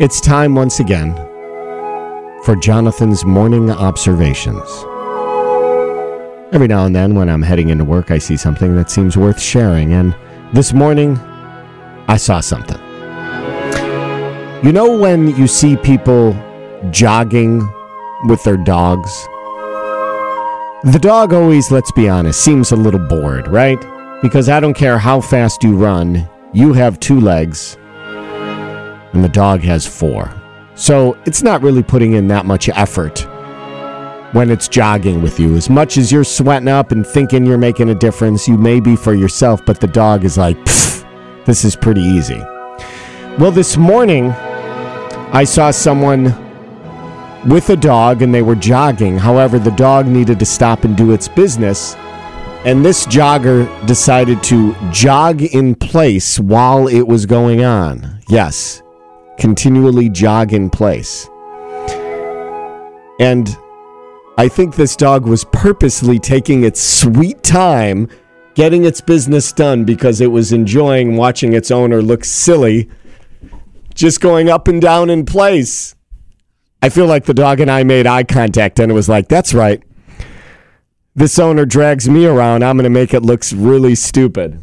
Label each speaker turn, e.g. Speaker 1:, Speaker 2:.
Speaker 1: It's time once again for Jonathan's morning observations. Every now and then, when I'm heading into work, I see something that seems worth sharing, and this morning, I saw something. You know, when you see people jogging with their dogs? The dog always, let's be honest, seems a little bored, right? Because I don't care how fast you run, you have two legs, and the dog has four. So it's not really putting in that much effort when it's jogging with you. As much as you're sweating up and thinking you're making a difference, you may be for yourself, but the dog is like, this is pretty easy. Well, this morning, I saw someone with a dog and they were jogging. However, the dog needed to stop and do its business. And this jogger decided to jog in place while it was going on. Yes, continually jog in place. And I think this dog was purposely taking its sweet time getting its business done because it was enjoying watching its owner look silly just going up and down in place. I feel like the dog and I made eye contact and it was like, that's right. This owner drags me around. I'm going to make it look really stupid.